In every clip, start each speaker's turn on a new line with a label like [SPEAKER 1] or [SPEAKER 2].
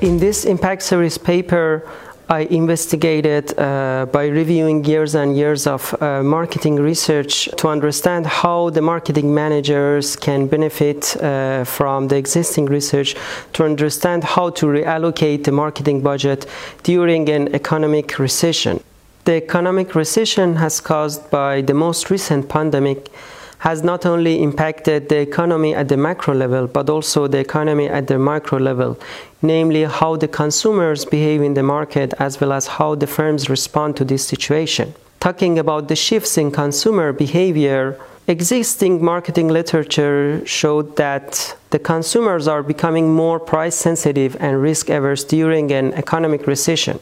[SPEAKER 1] In this impact series paper, I investigated uh, by reviewing years and years of uh, marketing research to understand how the marketing managers can benefit uh, from the existing research, to understand how to reallocate the marketing budget during an economic recession. The economic recession has caused by the most recent pandemic has not only impacted the economy at the macro level, but also the economy at the micro level, namely how the consumers behave in the market as well as how the firms respond to this situation. Talking about the shifts in consumer behavior, existing marketing literature showed that the consumers are becoming more price sensitive and risk averse during an economic recession.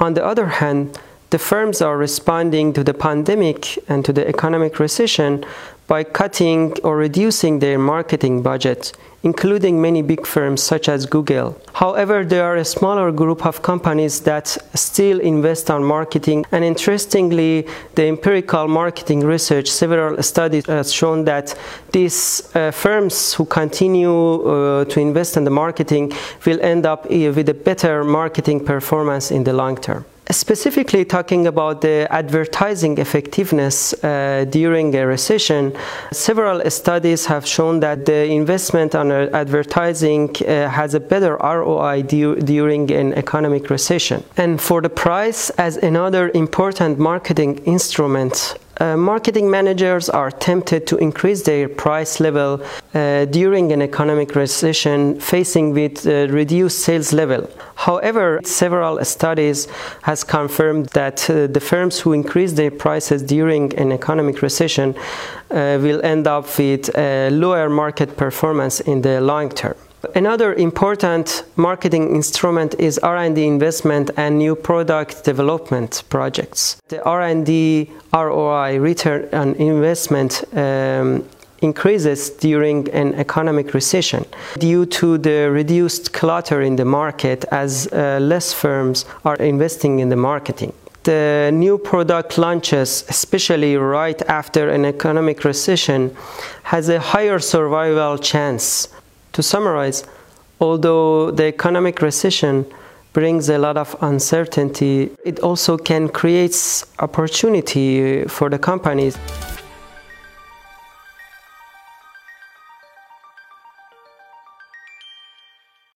[SPEAKER 1] On the other hand, the firms are responding to the pandemic and to the economic recession by cutting or reducing their marketing budget, including many big firms such as Google. However, there are a smaller group of companies that still invest on marketing, and interestingly, the empirical marketing research, several studies has shown that these uh, firms who continue uh, to invest in the marketing will end up uh, with a better marketing performance in the long term. Specifically, talking about the advertising effectiveness uh, during a recession, several studies have shown that the investment on advertising uh, has a better ROI du during an economic recession. And for the price, as another important marketing instrument, uh, marketing managers are tempted to increase their price level uh, during an economic recession facing with uh, reduced sales level. However, several studies has confirmed that uh, the firms who increase their prices during an economic recession uh, will end up with lower market performance in the long term. Another important marketing instrument is R&D investment and new product development projects. The R&D ROI return on investment um, increases during an economic recession due to the reduced clutter in the market as uh, less firms are investing in the marketing the new product launches, especially right after an economic recession, has a higher survival chance to summarize, although the economic recession brings a lot of uncertainty, it also can create opportunity for the companies.